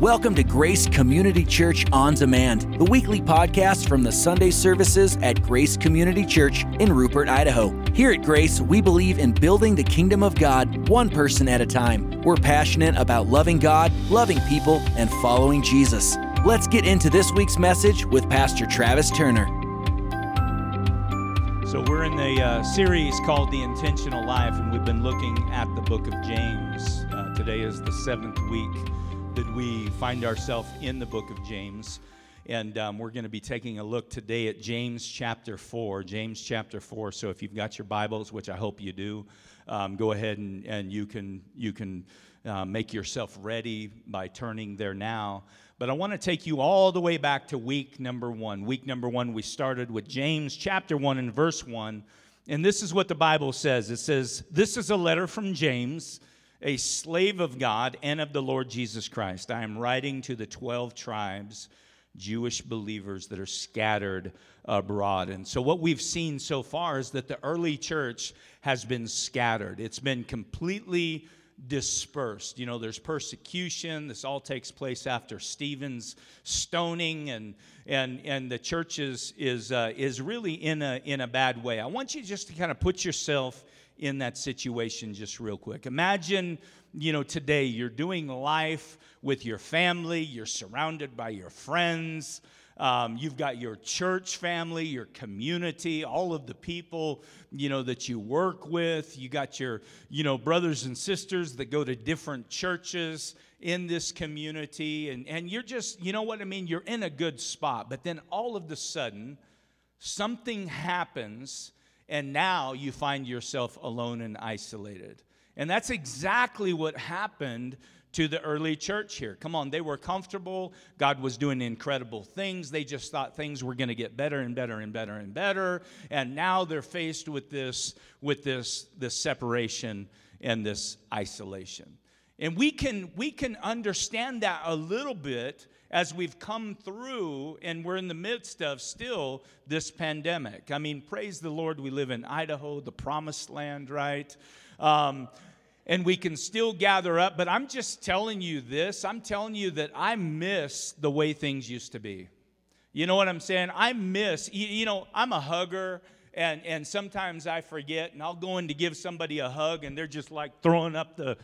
Welcome to Grace Community Church On Demand, the weekly podcast from the Sunday services at Grace Community Church in Rupert, Idaho. Here at Grace, we believe in building the kingdom of God one person at a time. We're passionate about loving God, loving people, and following Jesus. Let's get into this week's message with Pastor Travis Turner. So, we're in the uh, series called The Intentional Life, and we've been looking at the book of James. Uh, today is the seventh week that we find ourselves in the book of James. And um, we're going to be taking a look today at James chapter 4. James chapter 4. So if you've got your Bibles, which I hope you do, um, go ahead and, and you can, you can uh, make yourself ready by turning there now. But I want to take you all the way back to week number one. Week number one, we started with James chapter 1 and verse 1. And this is what the Bible says it says, This is a letter from James a slave of God and of the Lord Jesus Christ. I am writing to the 12 tribes, Jewish believers that are scattered abroad. And so, what we've seen so far is that the early church has been scattered, it's been completely dispersed. You know, there's persecution. This all takes place after Stephen's stoning, and and and the church is is uh, is really in a in a bad way. I want you just to kind of put yourself in that situation just real quick. Imagine, you know, today you're doing life with your family, you're surrounded by your friends. Um, you've got your church family, your community, all of the people, you know, that you work with. You got your, you know, brothers and sisters that go to different churches in this community. And, and you're just, you know what I mean? You're in a good spot. But then all of the sudden, something happens and now you find yourself alone and isolated. And that's exactly what happened to the early church here. Come on, they were comfortable. God was doing incredible things. They just thought things were going to get better and better and better and better. And now they're faced with this with this this separation and this isolation. And we can we can understand that a little bit as we've come through and we're in the midst of still this pandemic. I mean, praise the Lord, we live in Idaho, the promised land, right? Um, and we can still gather up, but I'm just telling you this I'm telling you that I miss the way things used to be. You know what I'm saying? I miss, you, you know, I'm a hugger and and sometimes I forget, and I'll go in to give somebody a hug, and they're just like throwing up the,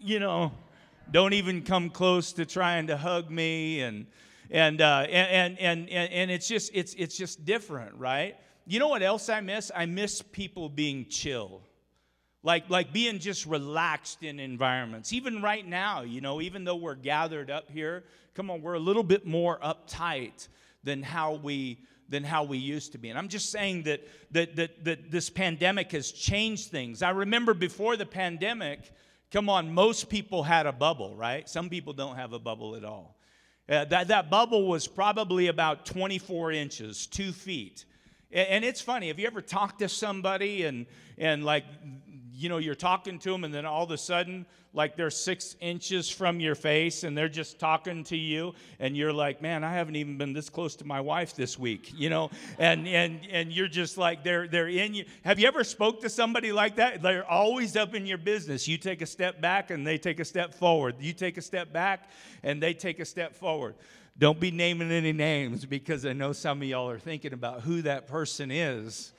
you know, don't even come close to trying to hug me and and uh, and, and and and it's just it's it's just different right? You know what else i miss? I miss people being chill. Like like being just relaxed in environments. Even right now you know even though we're gathered up here come on we're a little bit more uptight than how we than how we used to be. And i'm just saying that that that, that this pandemic has changed things. I remember before the pandemic Come on, most people had a bubble, right? Some people don't have a bubble at all. Uh, that, that bubble was probably about 24 inches, two feet. And, and it's funny, have you ever talked to somebody and, and like you know, you're talking to them, and then all of a sudden, like they're six inches from your face, and they're just talking to you, and you're like, man, I haven't even been this close to my wife this week, you know, and and and you're just like they're they're in you. Have you ever spoke to somebody like that? They're always up in your business. You take a step back, and they take a step forward. You take a step back, and they take a step forward. Don't be naming any names because I know some of y'all are thinking about who that person is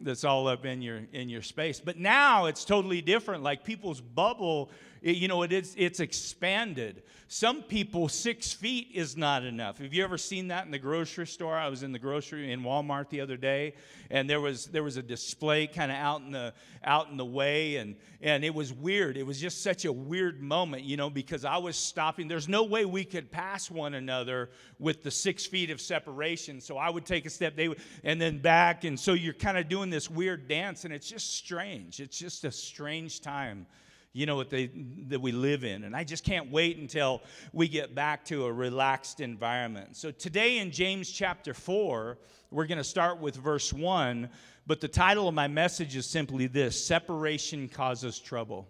that's all up in your in your space. But now it's totally different. Like people's bubble it, you know, it is, it's expanded. Some people, six feet is not enough. Have you ever seen that in the grocery store? I was in the grocery in Walmart the other day, and there was there was a display kind of out in the out in the way, and and it was weird. It was just such a weird moment, you know, because I was stopping. There's no way we could pass one another with the six feet of separation. So I would take a step, they would, and then back, and so you're kind of doing this weird dance, and it's just strange. It's just a strange time you know what they that we live in. And i just can't wait until we get back to a relaxed environment. So today in james chapter 4 we're going to start with verse 1 but the title of my message is simply this separation causes trouble.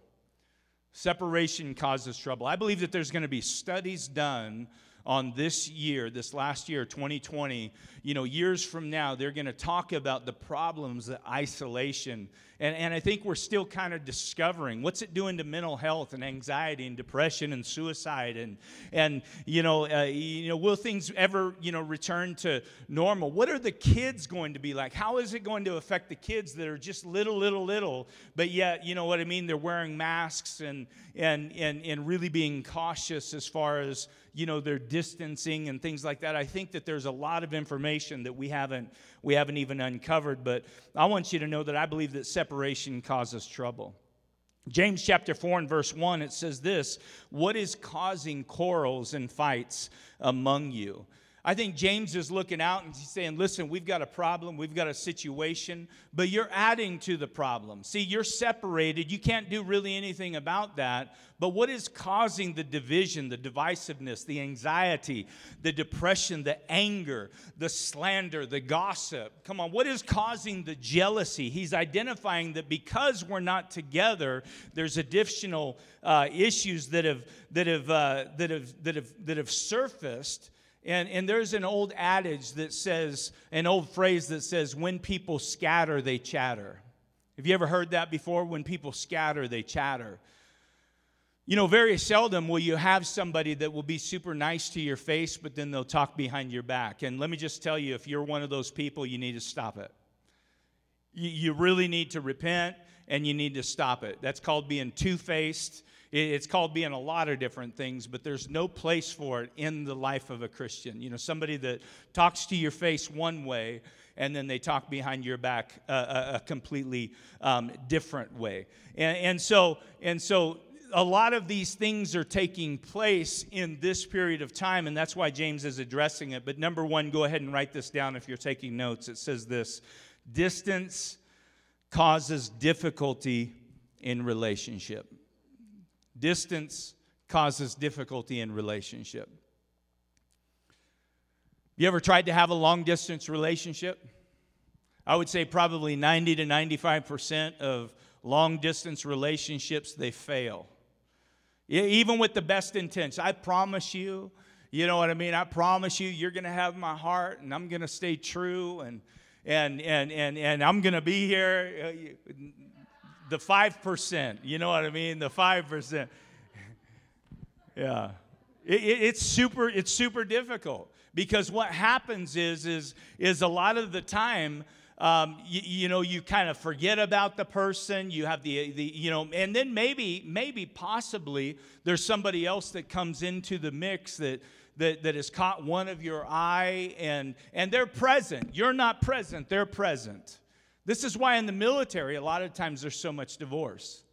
Separation causes trouble. I believe that there's going to be studies done on this year, this last year, 2020, you know, years from now, they're going to talk about the problems that isolation and, and I think we're still kind of discovering what's it doing to mental health and anxiety and depression and suicide and, and you, know, uh, you know, will things ever, you know, return to normal? What are the kids going to be like? How is it going to affect the kids that are just little, little, little, but yet, you know what I mean? They're wearing masks and, and, and, and really being cautious as far as, you know, their distancing and things like that. I think that there's a lot of information that we haven't, we haven't even uncovered, but I want you to know that I believe that separation causes trouble. James chapter 4 and verse 1, it says this What is causing quarrels and fights among you? I think James is looking out and he's saying, Listen, we've got a problem, we've got a situation, but you're adding to the problem. See, you're separated. You can't do really anything about that. But what is causing the division, the divisiveness, the anxiety, the depression, the anger, the slander, the gossip? Come on, what is causing the jealousy? He's identifying that because we're not together, there's additional uh, issues that have, that, have, uh, that, have, that, have, that have surfaced and, and there's an old adage that says, an old phrase that says, when people scatter, they chatter. Have you ever heard that before? When people scatter, they chatter. You know, very seldom will you have somebody that will be super nice to your face, but then they'll talk behind your back. And let me just tell you if you're one of those people, you need to stop it. You, you really need to repent and you need to stop it. That's called being two faced. It's called being a lot of different things, but there's no place for it in the life of a Christian. You know, somebody that talks to your face one way and then they talk behind your back a, a, a completely um, different way. And, and, so, and so a lot of these things are taking place in this period of time, and that's why James is addressing it. But number one, go ahead and write this down if you're taking notes. It says this distance causes difficulty in relationship. Distance causes difficulty in relationship. You ever tried to have a long distance relationship? I would say probably 90 to 95% of long distance relationships they fail. Even with the best intents. I promise you, you know what I mean? I promise you you're going to have my heart and I'm going to stay true and and and and and I'm going to be here uh, the 5%. You know what I mean? The 5%. yeah. It, it, it's super it's super difficult because what happens is is is a lot of the time um, you, you, know you kind of forget about the person you have the, the you know and then maybe maybe possibly there's somebody else that comes into the mix that that, that has caught one of your eye and and they're present you're not present they're present this is why in the military, a lot of times there's so much divorce.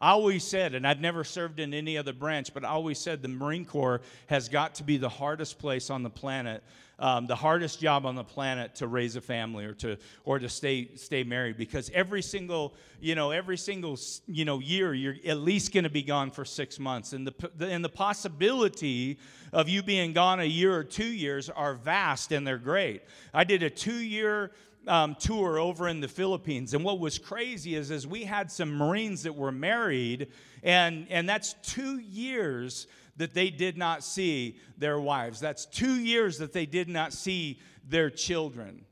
I always said, and I've never served in any other branch, but I always said the Marine Corps has got to be the hardest place on the planet, um, the hardest job on the planet to raise a family or to or to stay stay married because every single you know every single you know year you're at least going to be gone for six months, and the, and the possibility of you being gone a year or two years are vast and they're great. I did a two year um, tour over in the Philippines. And what was crazy is, is we had some Marines that were married, and, and that's two years that they did not see their wives. That's two years that they did not see their children.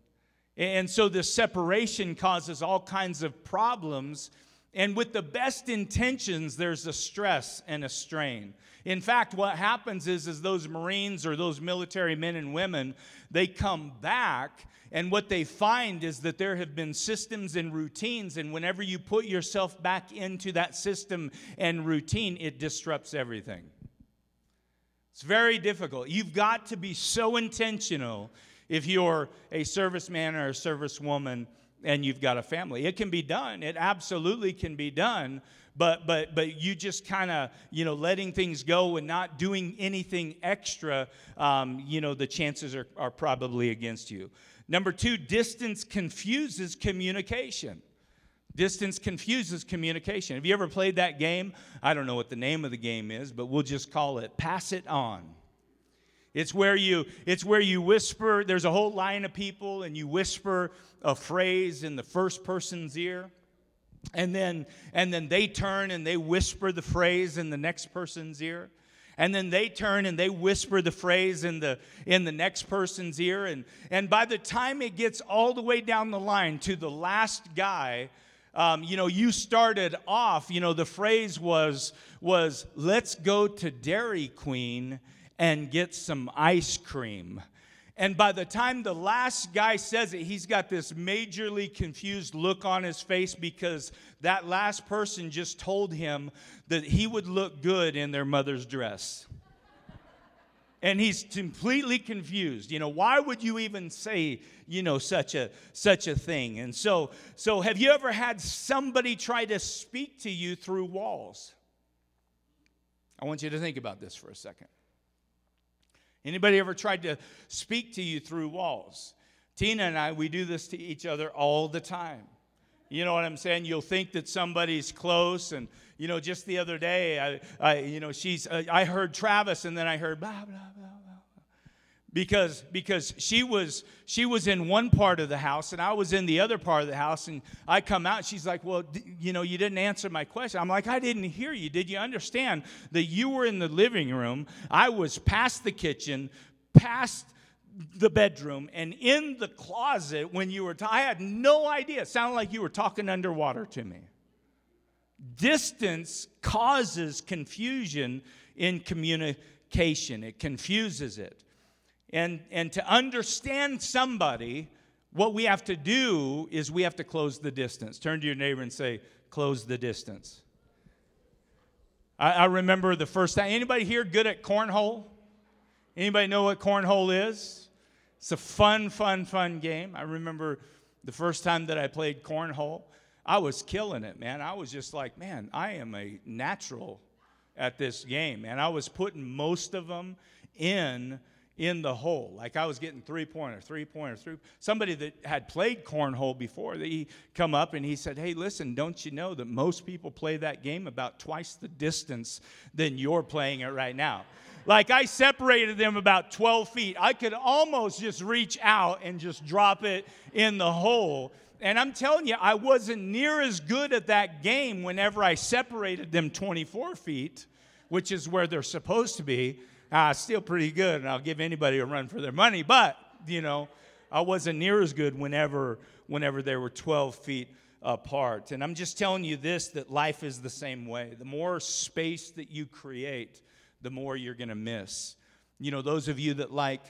And so this separation causes all kinds of problems. And with the best intentions, there's a stress and a strain. In fact, what happens is, is those Marines or those military men and women, they come back and what they find is that there have been systems and routines, and whenever you put yourself back into that system and routine, it disrupts everything. It's very difficult. You've got to be so intentional if you're a serviceman or a servicewoman and you've got a family. It can be done. It absolutely can be done. But but but you just kind of you know letting things go and not doing anything extra. Um, you know the chances are, are probably against you. Number two, distance confuses communication. Distance confuses communication. Have you ever played that game? I don't know what the name of the game is, but we'll just call it Pass It On. It's where you it's where you whisper, there's a whole line of people and you whisper a phrase in the first person's ear. And then and then they turn and they whisper the phrase in the next person's ear. And then they turn and they whisper the phrase in the in the next person's ear. And and by the time it gets all the way down the line to the last guy um, you know you started off you know the phrase was was let's go to dairy queen and get some ice cream and by the time the last guy says it, he's got this majorly confused look on his face because that last person just told him that he would look good in their mother's dress. and he's completely confused. You know, why would you even say, you know, such a such a thing? And so so have you ever had somebody try to speak to you through walls? I want you to think about this for a second. Anybody ever tried to speak to you through walls? Tina and I, we do this to each other all the time. You know what I'm saying? You'll think that somebody's close, and you know, just the other day, I, I you know, she's, uh, I heard Travis, and then I heard blah blah blah because because she was she was in one part of the house and I was in the other part of the house and I come out and she's like well you know you didn't answer my question. I'm like I didn't hear you. Did you understand that you were in the living room? I was past the kitchen past the bedroom and in the closet when you were t- I had no idea. It sounded like you were talking underwater to me. Distance causes confusion in communication. It confuses it and, and to understand somebody, what we have to do is we have to close the distance. Turn to your neighbor and say, close the distance. I, I remember the first time. Anybody here good at cornhole? Anybody know what cornhole is? It's a fun, fun, fun game. I remember the first time that I played cornhole, I was killing it, man. I was just like, man, I am a natural at this game. And I was putting most of them in in the hole. Like I was getting three pointer, three pointer, three. Somebody that had played cornhole before, he come up and he said, "Hey, listen, don't you know that most people play that game about twice the distance than you're playing it right now?" Like I separated them about 12 feet. I could almost just reach out and just drop it in the hole. And I'm telling you, I wasn't near as good at that game whenever I separated them 24 feet, which is where they're supposed to be ah, still pretty good, and I'll give anybody a run for their money. But, you know, I wasn't near as good whenever, whenever they were 12 feet apart. And I'm just telling you this that life is the same way. The more space that you create, the more you're going to miss. You know, those of you that like,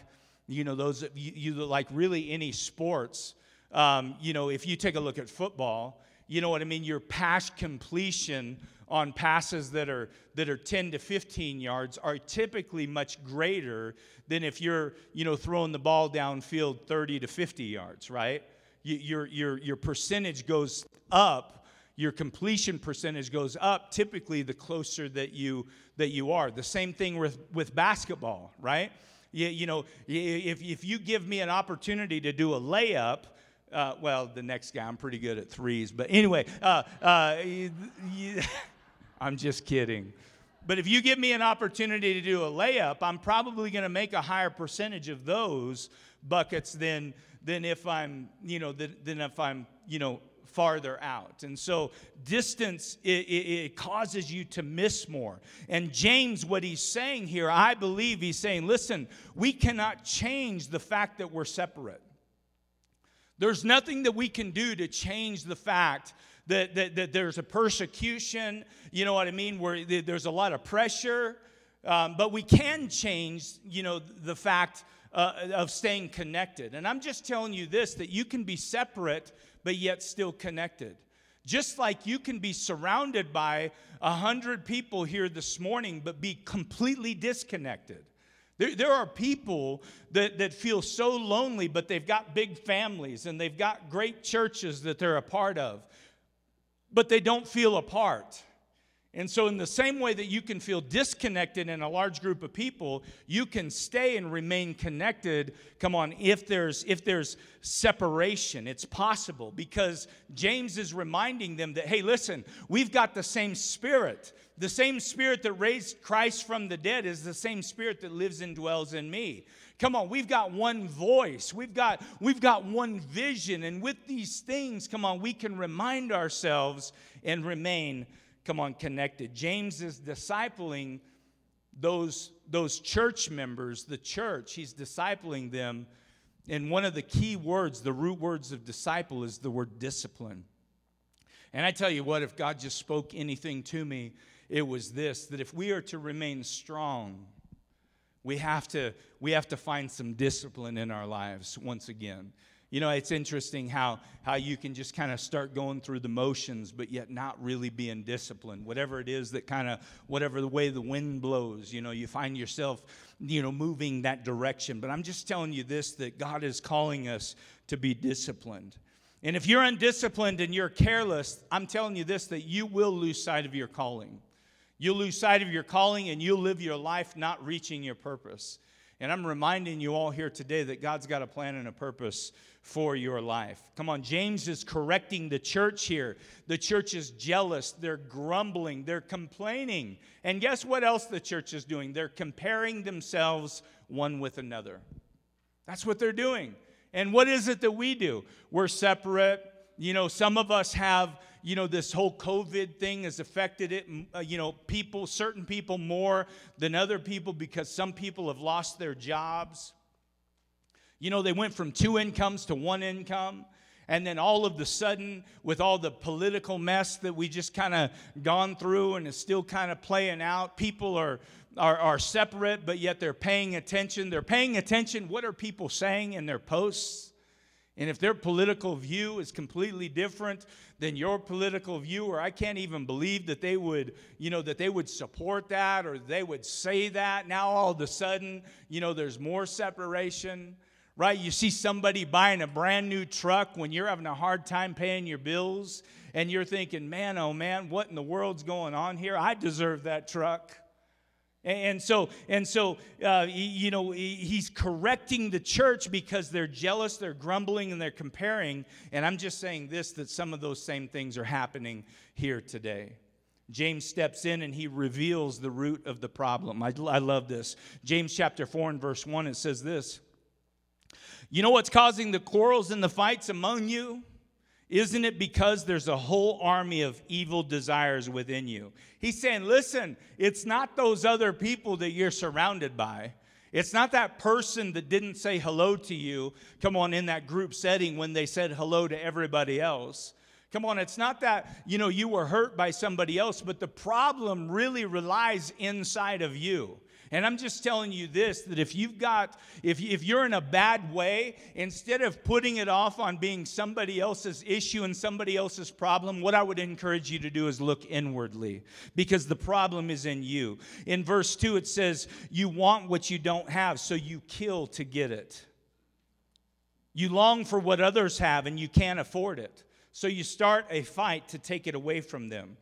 you know, those of you, you that like really any sports, um, you know, if you take a look at football, you know what I mean? Your pass completion on passes that are that are 10 to 15 yards are typically much greater than if you're you know throwing the ball downfield 30 to 50 yards right your your your percentage goes up your completion percentage goes up typically the closer that you that you are the same thing with with basketball right you, you know if, if you give me an opportunity to do a layup uh, well, the next guy, I'm pretty good at threes. But anyway, uh, uh, I'm just kidding. But if you give me an opportunity to do a layup, I'm probably going to make a higher percentage of those buckets than than if I'm, you know, than, than if I'm, you know, farther out. And so distance it, it, it, causes you to miss more. And James what he's saying here, I believe he's saying, listen, we cannot change the fact that we're separate. There's nothing that we can do to change the fact that, that, that there's a persecution, you know what I mean, where there's a lot of pressure. Um, but we can change, you know, the fact uh, of staying connected. And I'm just telling you this that you can be separate, but yet still connected. Just like you can be surrounded by a hundred people here this morning, but be completely disconnected. There, there are people that, that feel so lonely, but they've got big families and they've got great churches that they're a part of but they don't feel apart. And so, in the same way that you can feel disconnected in a large group of people, you can stay and remain connected. Come on, if there's if there's separation, it's possible because James is reminding them that hey, listen, we've got the same spirit. The same spirit that raised Christ from the dead is the same spirit that lives and dwells in me. Come on, we've got one voice. We've got we've got one vision and with these things, come on, we can remind ourselves and remain come on connected. James is discipling those, those church members, the church, he's discipling them. And one of the key words, the root words of disciple, is the word discipline. And I tell you what, if God just spoke anything to me, it was this that if we are to remain strong, we have to, we have to find some discipline in our lives once again. You know, it's interesting how, how you can just kind of start going through the motions, but yet not really being disciplined. Whatever it is that kind of, whatever the way the wind blows, you know, you find yourself, you know, moving that direction. But I'm just telling you this that God is calling us to be disciplined. And if you're undisciplined and you're careless, I'm telling you this that you will lose sight of your calling. You'll lose sight of your calling and you'll live your life not reaching your purpose. And I'm reminding you all here today that God's got a plan and a purpose for your life. Come on, James is correcting the church here. The church is jealous, they're grumbling, they're complaining. And guess what else the church is doing? They're comparing themselves one with another. That's what they're doing. And what is it that we do? We're separate. You know, some of us have you know, this whole COVID thing has affected it, uh, you know, people, certain people more than other people because some people have lost their jobs. You know, they went from two incomes to one income. And then all of the sudden, with all the political mess that we just kind of gone through and is still kind of playing out, people are, are, are separate, but yet they're paying attention. They're paying attention. What are people saying in their posts? And if their political view is completely different than your political view, or I can't even believe that they would, you know, that they would support that or they would say that, now all of a sudden, you know, there's more separation, right? You see somebody buying a brand new truck when you're having a hard time paying your bills, and you're thinking, man, oh man, what in the world's going on here? I deserve that truck. And so, and so, uh, you know, he's correcting the church because they're jealous, they're grumbling, and they're comparing. And I'm just saying this that some of those same things are happening here today. James steps in and he reveals the root of the problem. I, I love this. James chapter 4 and verse 1, it says this You know what's causing the quarrels and the fights among you? Isn't it because there's a whole army of evil desires within you? He's saying, listen, it's not those other people that you're surrounded by. It's not that person that didn't say hello to you, come on, in that group setting when they said hello to everybody else. Come on, it's not that, you know, you were hurt by somebody else, but the problem really relies inside of you. And I'm just telling you this that if you've got, if, if you're in a bad way, instead of putting it off on being somebody else's issue and somebody else's problem, what I would encourage you to do is look inwardly because the problem is in you. In verse 2, it says, You want what you don't have, so you kill to get it. You long for what others have and you can't afford it. So you start a fight to take it away from them.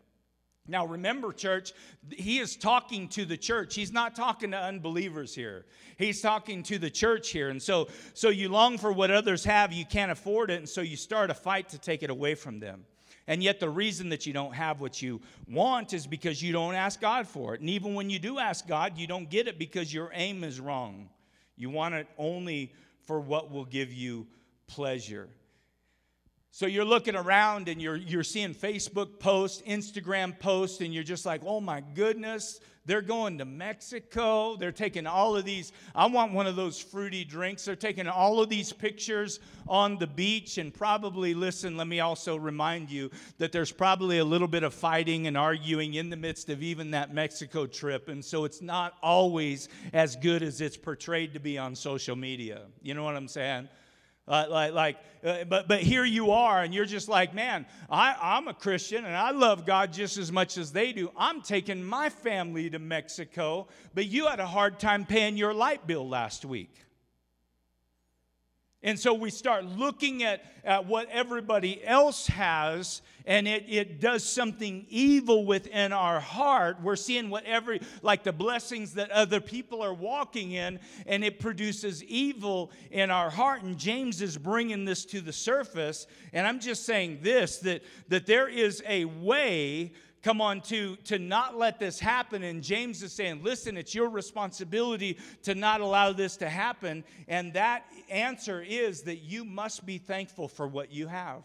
Now, remember, church, he is talking to the church. He's not talking to unbelievers here. He's talking to the church here. And so, so you long for what others have, you can't afford it, and so you start a fight to take it away from them. And yet, the reason that you don't have what you want is because you don't ask God for it. And even when you do ask God, you don't get it because your aim is wrong. You want it only for what will give you pleasure. So you're looking around and you're, you're seeing Facebook posts, Instagram posts, and you're just like, oh my goodness, they're going to Mexico. They're taking all of these. I want one of those fruity drinks. They're taking all of these pictures on the beach. And probably, listen, let me also remind you that there's probably a little bit of fighting and arguing in the midst of even that Mexico trip. And so it's not always as good as it's portrayed to be on social media. You know what I'm saying? Uh, like, like uh, but, but here you are, and you're just like, man, I, I'm a Christian and I love God just as much as they do. I'm taking my family to Mexico, but you had a hard time paying your light bill last week. And so we start looking at, at what everybody else has, and it, it does something evil within our heart. We're seeing what every, like the blessings that other people are walking in, and it produces evil in our heart. And James is bringing this to the surface. And I'm just saying this that, that there is a way come on to to not let this happen. And james is saying listen it's your responsibility to not allow this to happen. And that answer is that you must be thankful for what you have.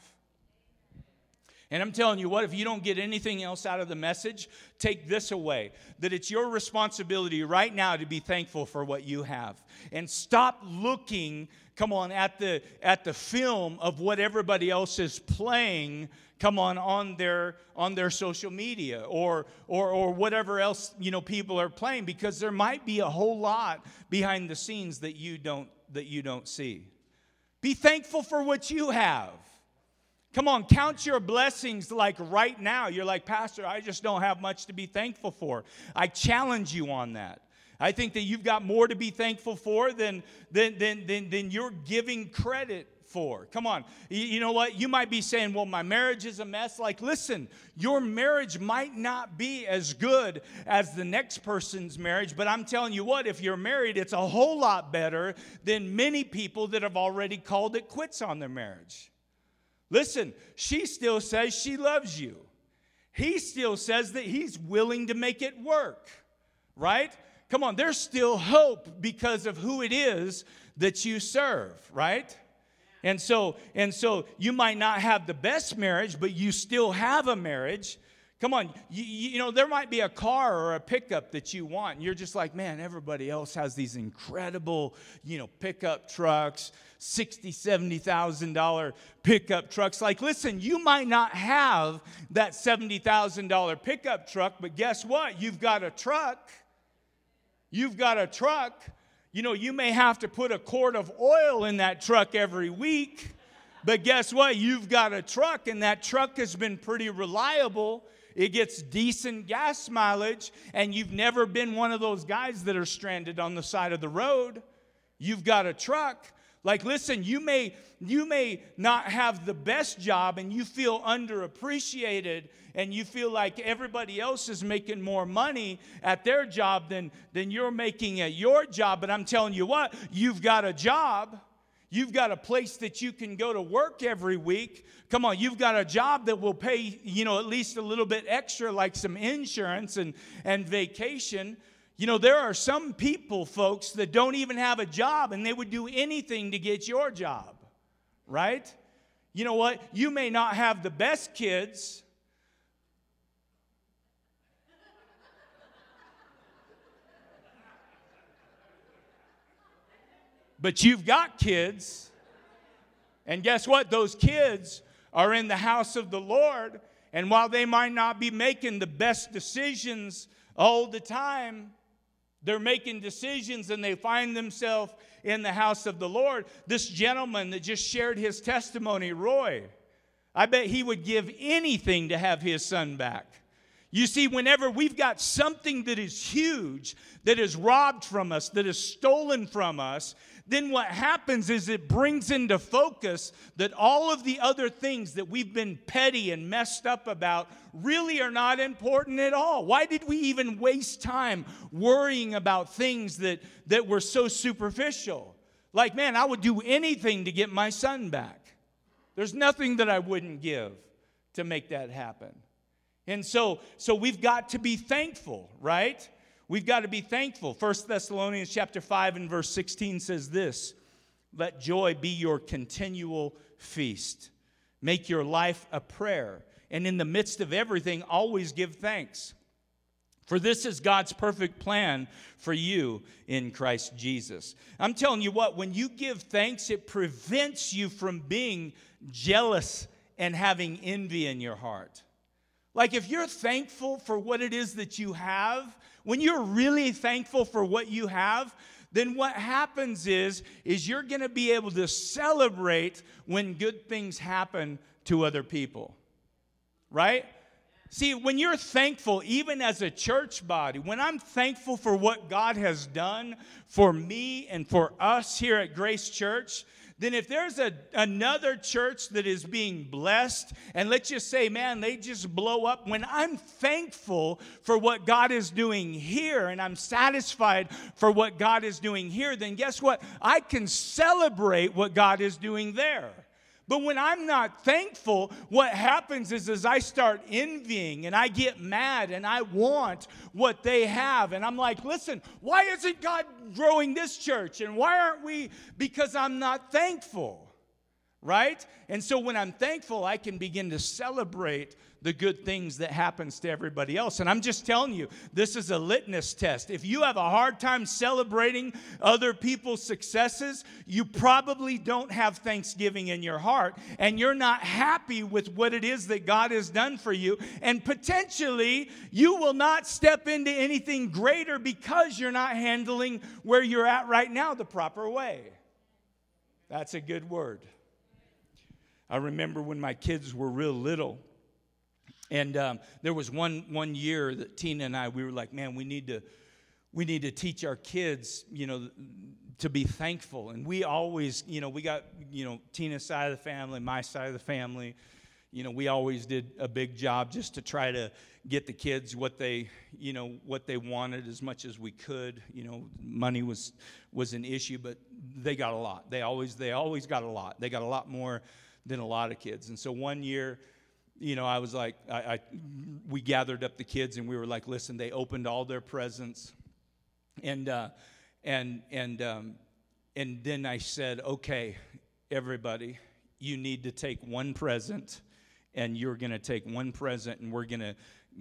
And I'm telling you what, if you don't get anything else out of the message, take this away that it's your responsibility right now to be thankful for what you have. And stop looking, come on, at the, at the film of what everybody else is playing come on on their on their social media or or or whatever else you know people are playing because there might be a whole lot behind the scenes that you don't that you don't see be thankful for what you have Come on, count your blessings like right now. You're like, Pastor, I just don't have much to be thankful for. I challenge you on that. I think that you've got more to be thankful for than, than, than, than, than you're giving credit for. Come on. You, you know what? You might be saying, well, my marriage is a mess. Like, listen, your marriage might not be as good as the next person's marriage, but I'm telling you what, if you're married, it's a whole lot better than many people that have already called it quits on their marriage. Listen, she still says she loves you. He still says that he's willing to make it work, right? Come on, there's still hope because of who it is that you serve, right? And so and so you might not have the best marriage, but you still have a marriage Come on, you, you, know, there might be a car or a pickup that you want, and you're just like, man, everybody else has these incredible, you know, pickup trucks, sixty, seventy thousand dollar pickup trucks. Like, listen, you might not have that seventy thousand dollar pickup truck, but guess what? You've got a truck. You've got a truck. You know, you may have to put a quart of oil in that truck every week, but guess what? You've got a truck, and that truck has been pretty reliable it gets decent gas mileage, and you've never been one of those guys that are stranded on the side of the road. You've got a truck. Like, listen, you may, you may not have the best job and you feel underappreciated and you feel like everybody else is making more money at their job than, than you're making at your job. But I'm telling you what, you've got a job. You've got a place that you can go to work every week. Come on, you've got a job that will pay, you know, at least a little bit extra, like some insurance and, and vacation. You know, there are some people, folks, that don't even have a job and they would do anything to get your job, right? You know what? You may not have the best kids. But you've got kids. And guess what? Those kids are in the house of the Lord. And while they might not be making the best decisions all the time, they're making decisions and they find themselves in the house of the Lord. This gentleman that just shared his testimony, Roy, I bet he would give anything to have his son back. You see, whenever we've got something that is huge, that is robbed from us, that is stolen from us, then what happens is it brings into focus that all of the other things that we've been petty and messed up about really are not important at all. Why did we even waste time worrying about things that, that were so superficial? Like, man, I would do anything to get my son back. There's nothing that I wouldn't give to make that happen. And so, so we've got to be thankful, right? We've got to be thankful. 1 Thessalonians chapter 5 and verse 16 says this, "Let joy be your continual feast. Make your life a prayer, and in the midst of everything always give thanks." For this is God's perfect plan for you in Christ Jesus. I'm telling you what, when you give thanks, it prevents you from being jealous and having envy in your heart. Like if you're thankful for what it is that you have, when you're really thankful for what you have, then what happens is is you're going to be able to celebrate when good things happen to other people. Right? See, when you're thankful, even as a church body, when I'm thankful for what God has done for me and for us here at Grace Church, then if there's a, another church that is being blessed, and let's just say, man, they just blow up, when I'm thankful for what God is doing here and I'm satisfied for what God is doing here, then guess what? I can celebrate what God is doing there. But when I'm not thankful, what happens is as I start envying and I get mad and I want what they have. And I'm like, listen, why isn't God growing this church? And why aren't we? Because I'm not thankful. right? And so when I'm thankful, I can begin to celebrate the good things that happens to everybody else. And I'm just telling you, this is a litmus test. If you have a hard time celebrating other people's successes, you probably don't have thanksgiving in your heart and you're not happy with what it is that God has done for you. And potentially, you will not step into anything greater because you're not handling where you're at right now the proper way. That's a good word. I remember when my kids were real little, and um, there was one one year that Tina and I we were like, man, we need to we need to teach our kids, you know, to be thankful. And we always, you know, we got you know Tina's side of the family, my side of the family. You know, we always did a big job just to try to get the kids what they, you know, what they wanted as much as we could. You know, money was was an issue, but they got a lot. They always they always got a lot. They got a lot more than a lot of kids. And so one year, you know, I was like, I, I, we gathered up the kids and we were like, listen, they opened all their presents, and uh, and and um, and then I said, okay, everybody, you need to take one present, and you're going to take one present, and we're going to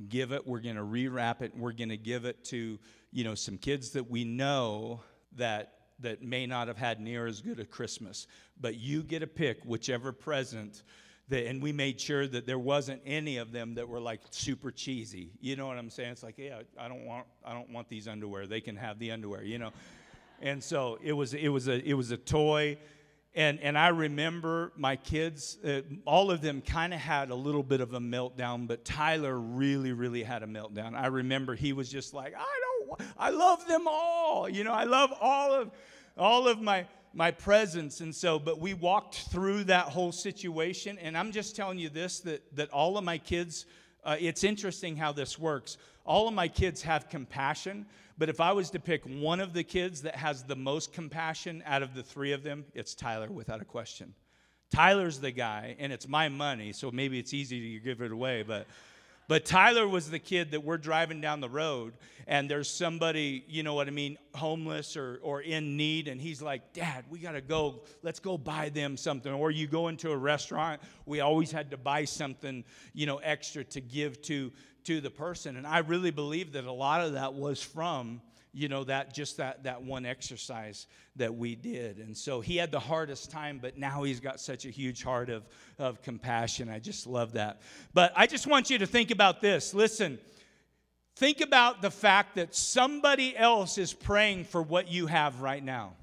give it, we're going to rewrap it, and we're going to give it to you know some kids that we know that that may not have had near as good a Christmas. But you get to pick whichever present that, and we made sure that there wasn't any of them that were like super cheesy. You know what I'm saying? It's like, yeah, I don't want, I don't want these underwear. They can have the underwear, you know. and so it was, it was a, it was a toy. And, and I remember my kids, uh, all of them kind of had a little bit of a meltdown, but Tyler really, really had a meltdown. I remember he was just like, I don't I love them all. You know, I love all of all of my my presence. And so but we walked through that whole situation. And i'm just telling you this that that all of my kids uh, it's interesting how this works. All of my kids have compassion but if i was to pick one of the kids that has the most compassion out of the three of them it's tyler without a question. Tyler's the guy and it's my money so maybe it's easy to give it away but but Tyler was the kid that we're driving down the road, and there's somebody, you know what I mean, homeless or, or in need, and he's like, Dad, we got to go. Let's go buy them something. Or you go into a restaurant, we always had to buy something, you know, extra to give to, to the person. And I really believe that a lot of that was from you know that just that that one exercise that we did. And so he had the hardest time but now he's got such a huge heart of of compassion. I just love that. But i just want you to think about this. Listen think about the fact that somebody else is praying for what you have right now.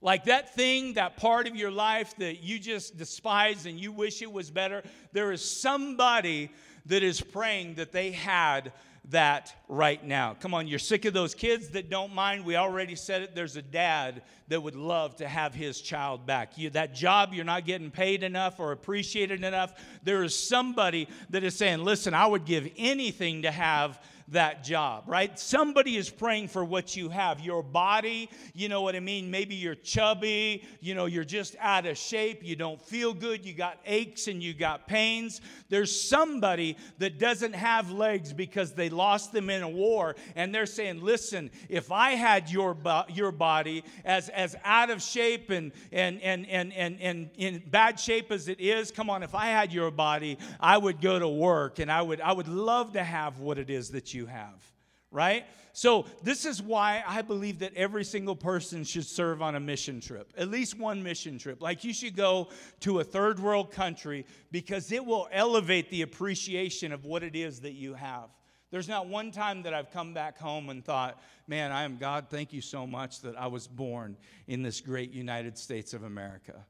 Like that thing, that part of your life that you just despise and you wish it was better, there is somebody that is praying that they had that right now. Come on, you're sick of those kids that don't mind. We already said it. There's a dad that would love to have his child back. You, that job, you're not getting paid enough or appreciated enough. There is somebody that is saying, Listen, I would give anything to have that job, right? Somebody is praying for what you have. Your body, you know what I mean? Maybe you're chubby, you know, you're just out of shape, you don't feel good, you got aches and you got pains. There's somebody that doesn't have legs because they lost them in a war, and they're saying, Listen, if I had your, bo- your body as, as out of shape and, and, and, and, and, and in bad shape as it is, come on, if I had your body, I would go to work and I would, I would love to have what it is that you you have, right? So, this is why I believe that every single person should serve on a mission trip, at least one mission trip. Like, you should go to a third world country because it will elevate the appreciation of what it is that you have. There's not one time that I've come back home and thought, man, I am God, thank you so much that I was born in this great United States of America.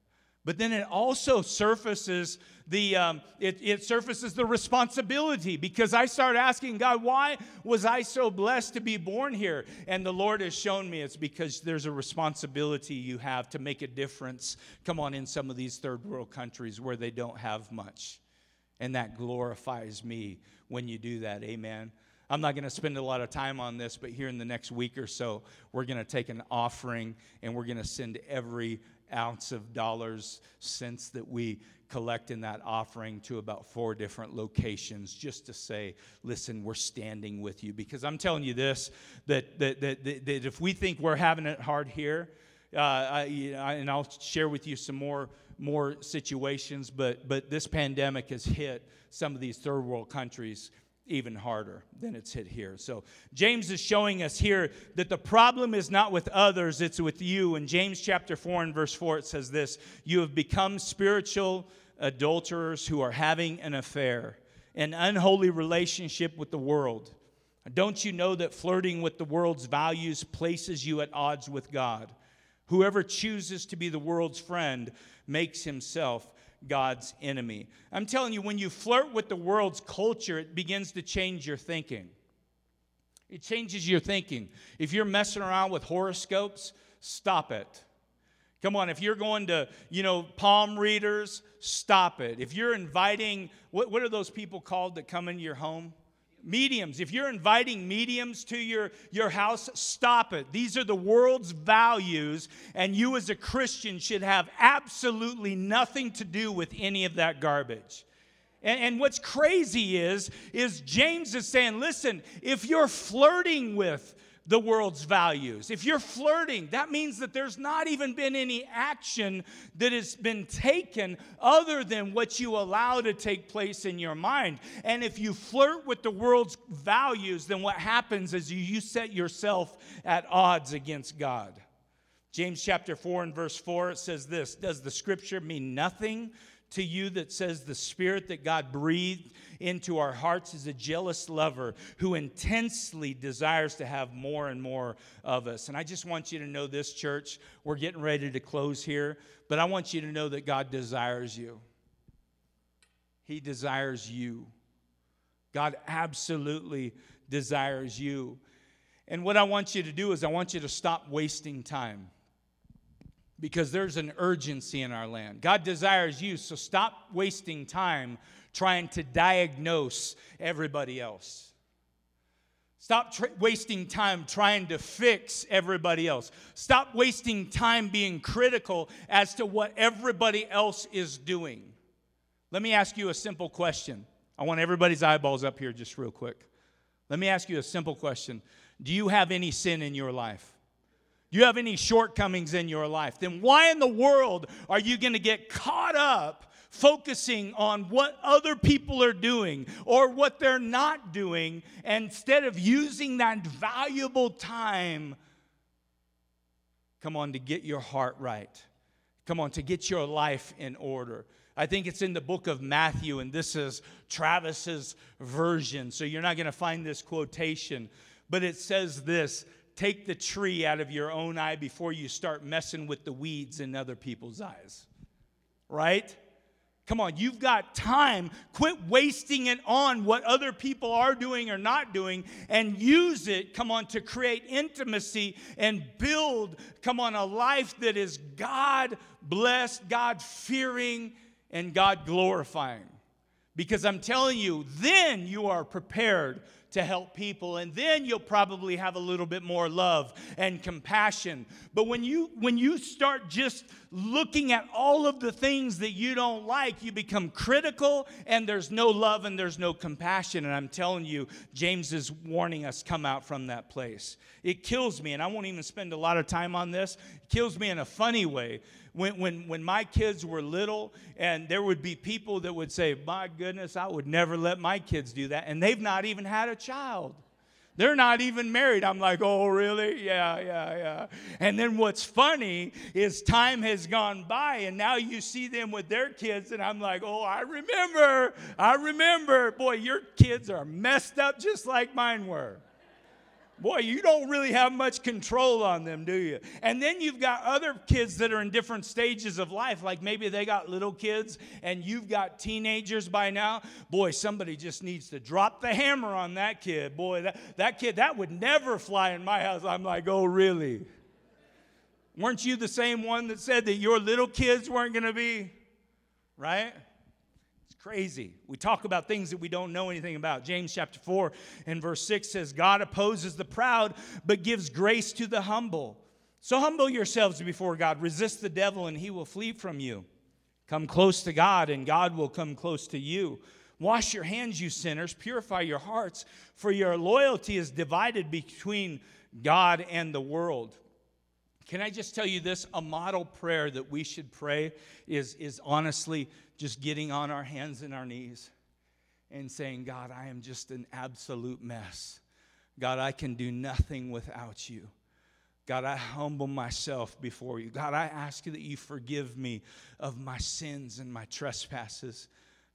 But then it also surfaces the um, it, it surfaces the responsibility because I start asking God, why was I so blessed to be born here? And the Lord has shown me it's because there's a responsibility you have to make a difference. Come on, in some of these third world countries where they don't have much, and that glorifies me when you do that. Amen. I'm not going to spend a lot of time on this, but here in the next week or so, we're going to take an offering and we're going to send every ounce of dollars cents that we collect in that offering to about four different locations just to say, listen, we're standing with you. Because I'm telling you this that, that, that, that, that if we think we're having it hard here, Uh, I, and I'll share with you some more more situations, but but this pandemic has hit some of these third world countries even harder than it's hit here. So James is showing us here that the problem is not with others, it's with you. In James chapter 4 and verse 4 it says this, you have become spiritual adulterers who are having an affair, an unholy relationship with the world. Don't you know that flirting with the world's values places you at odds with God? Whoever chooses to be the world's friend makes himself God's enemy. I'm telling you, when you flirt with the world's culture, it begins to change your thinking. It changes your thinking. If you're messing around with horoscopes, stop it. Come on, if you're going to, you know, palm readers, stop it. If you're inviting, what, what are those people called that come into your home? Mediums. If you're inviting mediums to your, your house stop it. These are the world's values and you as a christian should have absolutely nothing to do with any of that garbage. And, and what's crazy is is james is saying listen if you're flirting with the world's values. If you're flirting, that means that there's not even been any action that has been taken other than what you allow to take place in your mind. And if you flirt with the world's values, then what happens is you, you set yourself at odds against God. James chapter 4 and verse 4 it says this Does the scripture mean nothing to you that says the spirit that God breathed into our hearts is a jealous lover who intensely desires to have more and more of us. And I just want you to know this, church. We're getting ready to close here, but I want you to know that God desires you. He desires you. God absolutely desires you. And what I want you to do is, I want you to stop wasting time because there's an urgency in our land. God desires you, so stop wasting time trying to diagnose everybody else. Stop tra- wasting time trying to fix everybody else. Stop wasting time being critical as to what everybody else is doing. Let me ask you a simple question. I want everybody's eyeballs up here just real quick. Let me ask you a simple question Do you have any sin in your life? Do you have any shortcomings in your life? Then why in the world are you going to get caught up focusing on what other people are doing or what they're not doing instead of using that valuable time? Come on, to get your heart right. Come on, to get your life in order. I think it's in the book of Matthew, and this is Travis's version. So you're not going to find this quotation, but it says this take the tree out of your own eye before you start messing with the weeds in other people's eyes. Right? Come on, you've got time. Quit wasting it on what other people are doing or not doing and use it, come on, to create intimacy and build, come on, a life that is God blessed, God fearing, and God glorifying. Because I'm telling you, then you are prepared to help people and then you'll probably have a little bit more love and compassion. But when you when you start just looking at all of the things that you don't like you become critical and there's no love and there's no compassion and i'm telling you james is warning us come out from that place it kills me and i won't even spend a lot of time on this it kills me in a funny way when, when, when my kids were little, and there would be people that would say, My goodness, I would never let my kids do that. And they've not even had a child. They're not even married. I'm like, oh, really? Yeah, yeah, yeah. And then what's funny is time has gone by, and now you see them with their kids, and I'm like, oh, I remember. I remember. Boy, your kids are messed up just like mine were. Boy, you don't really have much control on them, do you? And then you've got other kids that are in different stages of life, like maybe they got little kids and you've got teenagers by now. Boy, somebody just needs to drop the hammer on that kid. Boy, that, that kid, that would never fly in my house. I'm like, oh, really? Weren't you the same one that said that your little kids weren't going to be? Right? Crazy. We talk about things that we don't know anything about. James chapter 4 and verse 6 says, God opposes the proud, but gives grace to the humble. So humble yourselves before God. Resist the devil, and he will flee from you. Come close to God, and God will come close to you. Wash your hands, you sinners. Purify your hearts, for your loyalty is divided between God and the world. Can I just tell you this? A model prayer that we should pray is, is honestly just getting on our hands and our knees and saying, God, I am just an absolute mess. God, I can do nothing without you. God, I humble myself before you. God, I ask you that you forgive me of my sins and my trespasses.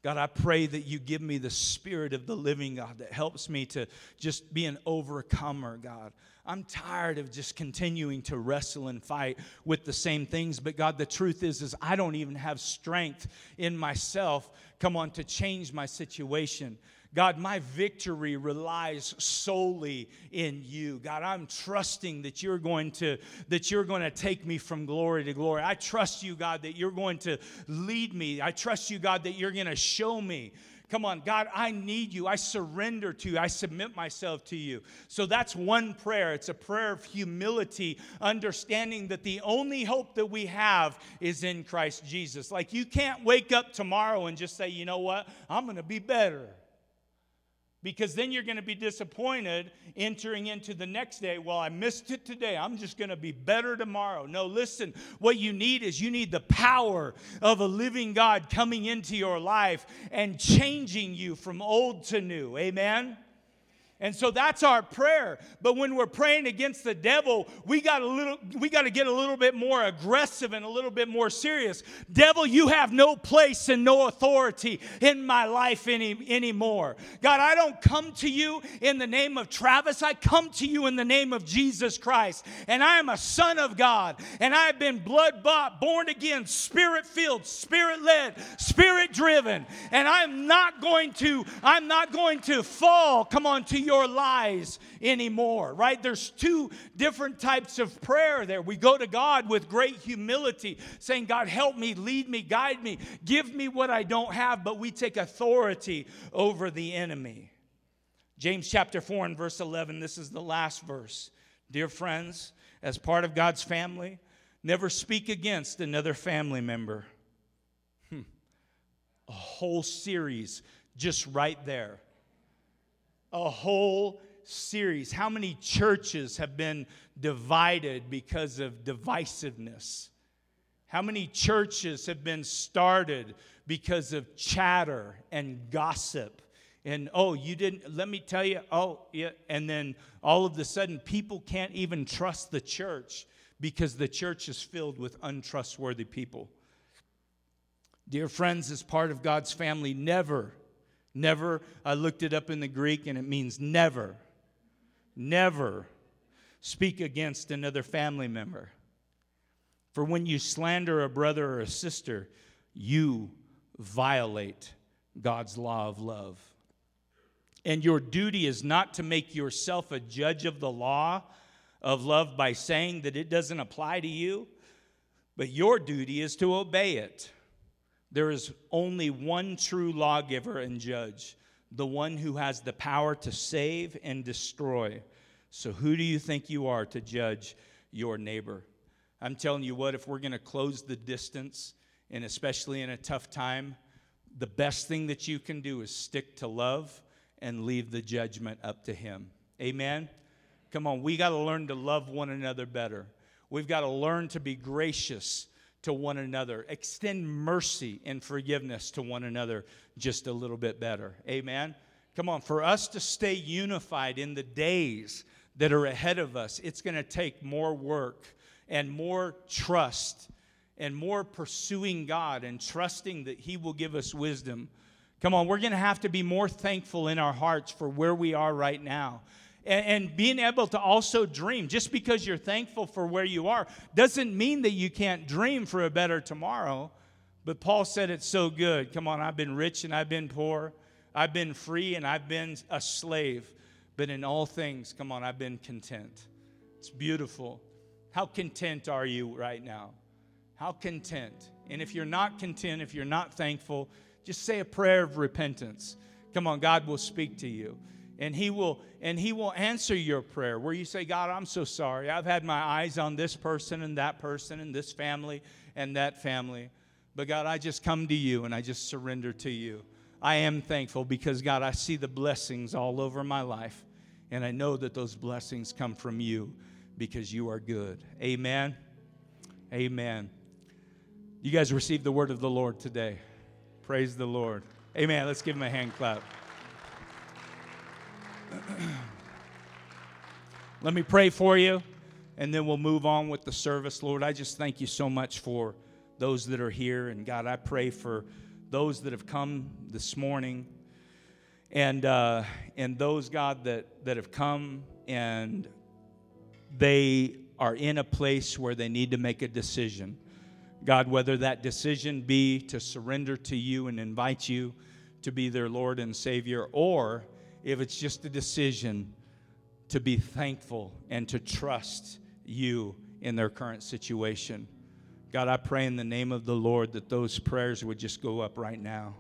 God, I pray that you give me the spirit of the living God that helps me to just be an overcomer, God. I'm tired of just continuing to wrestle and fight with the same things. But God, the truth is, is I don't even have strength in myself, come on, to change my situation. God, my victory relies solely in you. God, I'm trusting that you're going to that you're going to take me from glory to glory. I trust you, God, that you're going to lead me. I trust you, God, that you're going to show me Come on, God, I need you. I surrender to you. I submit myself to you. So that's one prayer. It's a prayer of humility, understanding that the only hope that we have is in Christ Jesus. Like you can't wake up tomorrow and just say, you know what? I'm going to be better because then you're going to be disappointed entering into the next day. Well, I missed it today. I'm just going to be better tomorrow. No, listen, what you need is you need the power of a living God coming into your life and changing you from old to new. Amen. And so that's our prayer. But when we're praying against the devil, we got a little we got to get a little bit more aggressive and a little bit more serious. Devil, you have no place and no authority in my life any anymore. God, I don't come to you in the name of Travis. I come to you in the name of Jesus Christ. And I am a son of God. And I have been blood bought, born again, spirit filled, spirit led, spirit driven. And I'm not going to I'm not going to fall come on to your your lies anymore, right? There's two different types of prayer there. We go to God with great humility, saying, God, help me, lead me, guide me, give me what I don't have, but we take authority over the enemy. James chapter 4 and verse 11, this is the last verse. Dear friends, as part of God's family, never speak against another family member. Hmm. A whole series just right there a whole series. How many churches have been divided because of divisiveness? How many churches have been started because of chatter and gossip? And oh, you didn't, let me tell you, oh, yeah. And then all of a sudden, people can't even trust the church because the church is filled with untrustworthy people. Dear friends, as part of God's family, never Never, I looked it up in the Greek and it means never, never speak against another family member. For when you slander a brother or a sister, you violate God's law of love. And your duty is not to make yourself a judge of the law of love by saying that it doesn't apply to you, but your duty is to obey it. There is only one true lawgiver and judge, the one who has the power to save and destroy. So, who do you think you are to judge your neighbor? I'm telling you what, if we're going to close the distance, and especially in a tough time, the best thing that you can do is stick to love and leave the judgment up to Him. Amen? Come on, we got to learn to love one another better. We've got to learn to be gracious to one another. Extend mercy and forgiveness to one another just a little bit better. Amen. Come on, for us to stay unified in the days that are ahead of us, it's going to take more work and more trust and more pursuing God and trusting that He will give us wisdom. Come on, we're going to have to be more thankful in our hearts for where we are right now and, and being able to also dream. Just because you're thankful for where you are doesn't mean that you can't dream for a better tomorrow. But Paul said it's so good. Come on, I've been rich and I've been poor. I've been free and I've been a slave. But in all things, come on, I've been content. It's beautiful. How content are you right now? How content? And if you're not content, if you're not thankful, just say a prayer of repentance. Come on, God will speak to you and he will and he will answer your prayer where you say god i'm so sorry i've had my eyes on this person and that person and this family and that family but god i just come to you and i just surrender to you i am thankful because god i see the blessings all over my life and i know that those blessings come from you because you are good. Amen. Amen. You guys received the word of the Lord today. Praise the Lord. Amen. Let's give him a hand clap. Let me pray for you, and then we'll move on with the service. Lord, I just thank you so much for those that are here. And God, I pray for those that have come this morning and, uh, and those, God, that, that have come and they are in a place where they need to make a decision. God, whether that decision be to surrender to you and invite you to be their Lord and Savior, or if it's just a decision to be thankful and to trust you in their current situation. God, I pray in the name of the Lord that those prayers would just go up right now.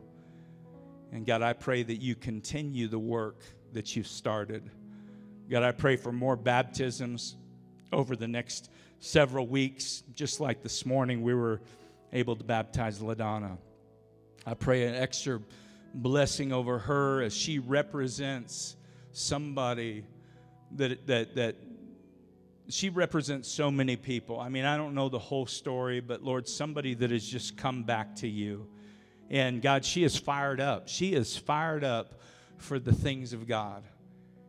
And God, I pray that you continue the work that you've started. God, I pray for more baptisms over the next several weeks, just like this morning we were able to baptize LaDonna. I pray an extra blessing over her as she represents somebody that, that, that she represents so many people. I mean, I don't know the whole story, but Lord, somebody that has just come back to you. And God, she is fired up. She is fired up for the things of God.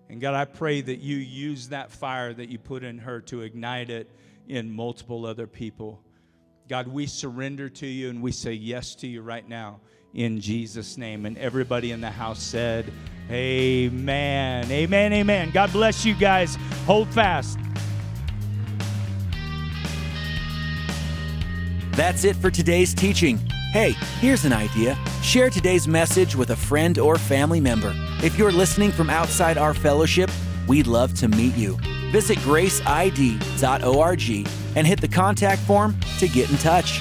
And God, I pray that you use that fire that you put in her to ignite it in multiple other people. God, we surrender to you and we say yes to you right now in Jesus' name. And everybody in the house said, Amen. Amen. Amen. God bless you guys. Hold fast. That's it for today's teaching. Hey, here's an idea. Share today's message with a friend or family member. If you're listening from outside our fellowship, we'd love to meet you. Visit graceid.org and hit the contact form to get in touch.